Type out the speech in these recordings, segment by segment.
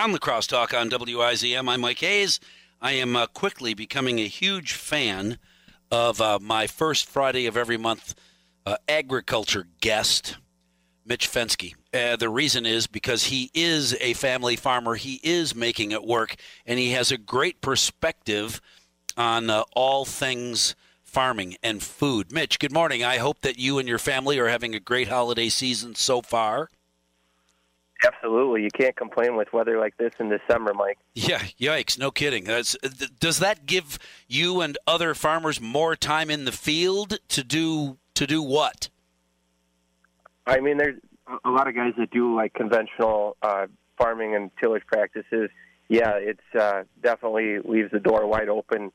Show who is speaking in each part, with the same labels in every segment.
Speaker 1: On the crosstalk on WIZM, I'm Mike Hayes. I am uh, quickly becoming a huge fan of uh, my first Friday of every month uh, agriculture guest, Mitch Fenske. Uh, the reason is because he is a family farmer. He is making it work, and he has a great perspective on uh, all things farming and food. Mitch, good morning. I hope that you and your family are having a great holiday season so far.
Speaker 2: Absolutely, you can't complain with weather like this in December, Mike.
Speaker 1: Yeah, yikes! No kidding. That's, does that give you and other farmers more time in the field to do to do what?
Speaker 2: I mean, there's a lot of guys that do like conventional uh, farming and tillage practices. Yeah, it's uh, definitely leaves the door wide open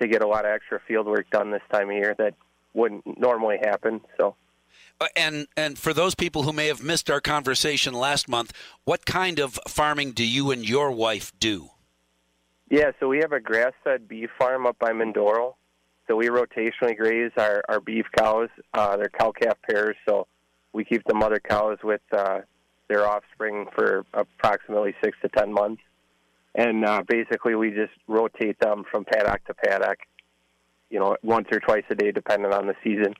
Speaker 2: to get a lot of extra field work done this time of year that wouldn't normally happen. So.
Speaker 1: Uh, and and for those people who may have missed our conversation last month, what kind of farming do you and your wife do?
Speaker 2: Yeah, so we have a grass-fed beef farm up by Mindoro. So we rotationally graze our, our beef cows. Uh, they're cow-calf pairs, so we keep the mother cows with uh, their offspring for approximately six to ten months. And uh, basically, we just rotate them from paddock to paddock, you know, once or twice a day, depending on the season.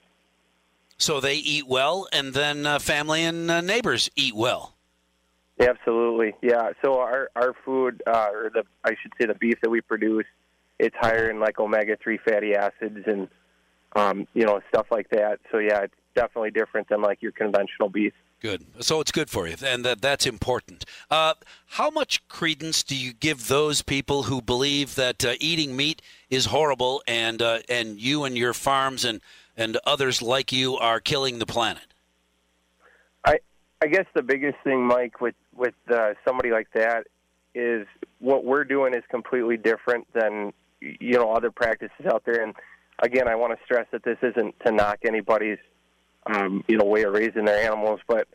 Speaker 1: So they eat well, and then uh, family and uh, neighbors eat well.
Speaker 2: Absolutely, yeah. So our our food, uh, or the I should say, the beef that we produce, it's higher in like omega three fatty acids and um, you know stuff like that. So yeah, it's definitely different than like your conventional beef.
Speaker 1: Good. So it's good for you, and that, that's important. Uh, how much credence do you give those people who believe that uh, eating meat is horrible, and uh, and you and your farms and and others like you are killing the planet?
Speaker 2: I I guess the biggest thing, Mike, with with uh, somebody like that is what we're doing is completely different than you know other practices out there. And again, I want to stress that this isn't to knock anybody's um, you know way of raising their animals, but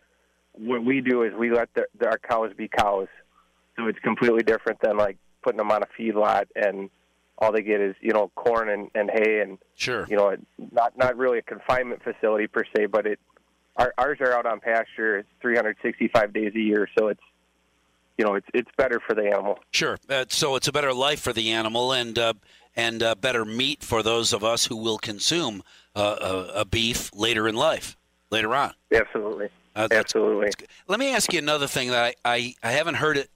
Speaker 2: what we do is we let the, our cows be cows. So it's completely different than like putting them on a feedlot and all they get is you know corn and, and hay and
Speaker 1: sure
Speaker 2: you know not not really a confinement facility per se, but it our, ours are out on pasture 365 days a year, so it's you know it's it's better for the animal.
Speaker 1: Sure, uh, so it's a better life for the animal and uh, and uh, better meat for those of us who will consume uh, a, a, beef later in life, later on.
Speaker 2: Absolutely, uh, absolutely.
Speaker 1: Let me ask you another thing that I, I I haven't heard it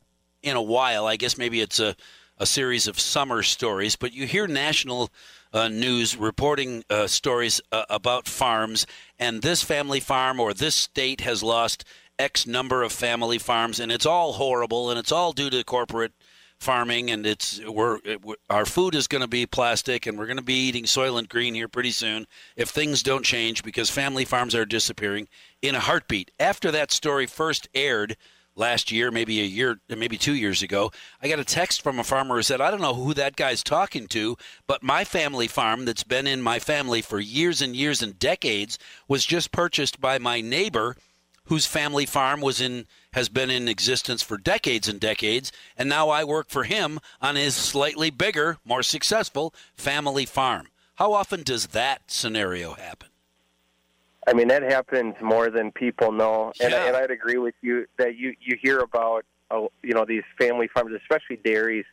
Speaker 1: in a while. I guess maybe it's a a series of summer stories, but you hear national uh, news reporting uh, stories uh, about farms, and this family farm or this state has lost X number of family farms, and it's all horrible, and it's all due to corporate farming, and it's we're, we're our food is going to be plastic, and we're going to be eating Soylent Green here pretty soon if things don't change because family farms are disappearing in a heartbeat. After that story first aired last year, maybe a year, maybe two years ago, I got a text from a farmer who said, I don't know who that guy's talking to, but my family farm that's been in my family for years and years and decades was just purchased by my neighbor whose family farm was in has been in existence for decades and decades and now I work for him on his slightly bigger, more successful family farm. How often does that scenario happen?
Speaker 2: I mean, that happens more than people know, and, yeah. and I'd agree with you that you you hear about uh, you know these family farms, especially dairies,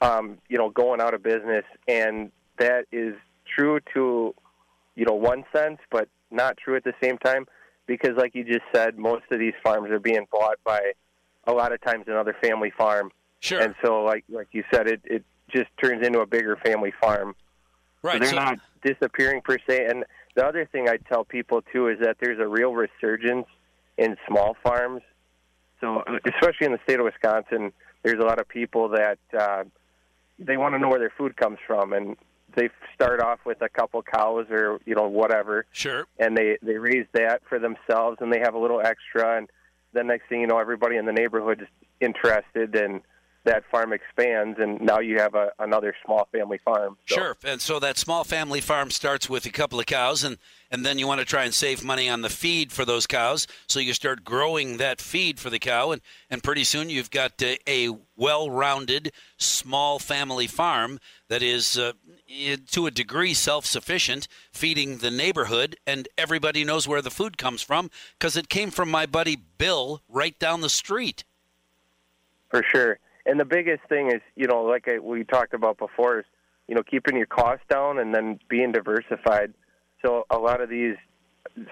Speaker 2: um, you know, going out of business, and that is true to you know one sense, but not true at the same time because, like you just said, most of these farms are being bought by a lot of times another family farm,
Speaker 1: sure.
Speaker 2: and so like like you said, it it just turns into a bigger family farm.
Speaker 1: Right,
Speaker 2: so they're
Speaker 1: so,
Speaker 2: not disappearing per se, and the other thing I tell people too is that there's a real resurgence in small farms. So, uh, especially in the state of Wisconsin, there's a lot of people that uh, they want to know where their food comes from, and they start off with a couple cows or you know whatever.
Speaker 1: Sure.
Speaker 2: And they they raise that for themselves, and they have a little extra, and the next thing you know, everybody in the neighborhood is interested and that farm expands, and now you have a, another small family farm.
Speaker 1: So. Sure, and so that small family farm starts with a couple of cows, and and then you want to try and save money on the feed for those cows, so you start growing that feed for the cow, and and pretty soon you've got a, a well-rounded small family farm that is. Uh, to a degree self-sufficient feeding the neighborhood and everybody knows where the food comes from because it came from my buddy bill right down the street
Speaker 2: For sure. And the biggest thing is, you know, like I, we talked about before, is you know keeping your costs down and then being diversified. So a lot of these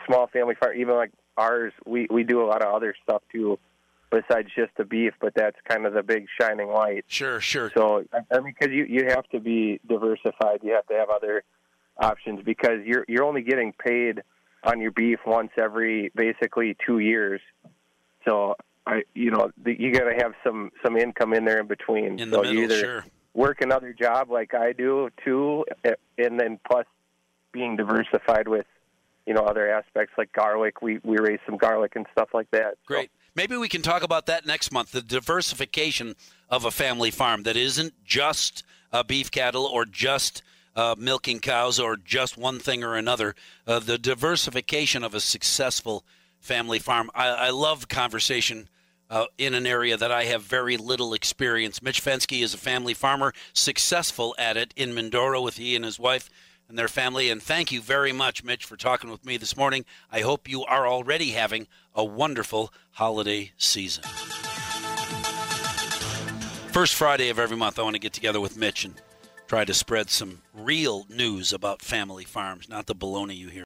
Speaker 2: small family farm, even like ours, we we do a lot of other stuff too, besides just the beef. But that's kind of the big shining light.
Speaker 1: Sure, sure.
Speaker 2: So I mean, because you you have to be diversified, you have to have other options because you're you're only getting paid on your beef once every basically two years. So I, you know, the, you got to have some some income in there in between.
Speaker 1: In the
Speaker 2: so
Speaker 1: middle,
Speaker 2: you either
Speaker 1: sure.
Speaker 2: work another job like I do too, and then plus being diversified with, you know, other aspects like garlic. We we raise some garlic and stuff like that. So-
Speaker 1: Great. Maybe we can talk about that next month. The diversification of a family farm that isn't just uh, beef cattle or just uh, milking cows or just one thing or another. Uh, the diversification of a successful family farm. I, I love conversation uh, in an area that I have very little experience. Mitch Fenske is a family farmer, successful at it in Mindoro with he and his wife and their family. And thank you very much, Mitch, for talking with me this morning. I hope you are already having a wonderful holiday season. First Friday of every month, I want to get together with Mitch and try to spread some real news about family farms, not the baloney you hear.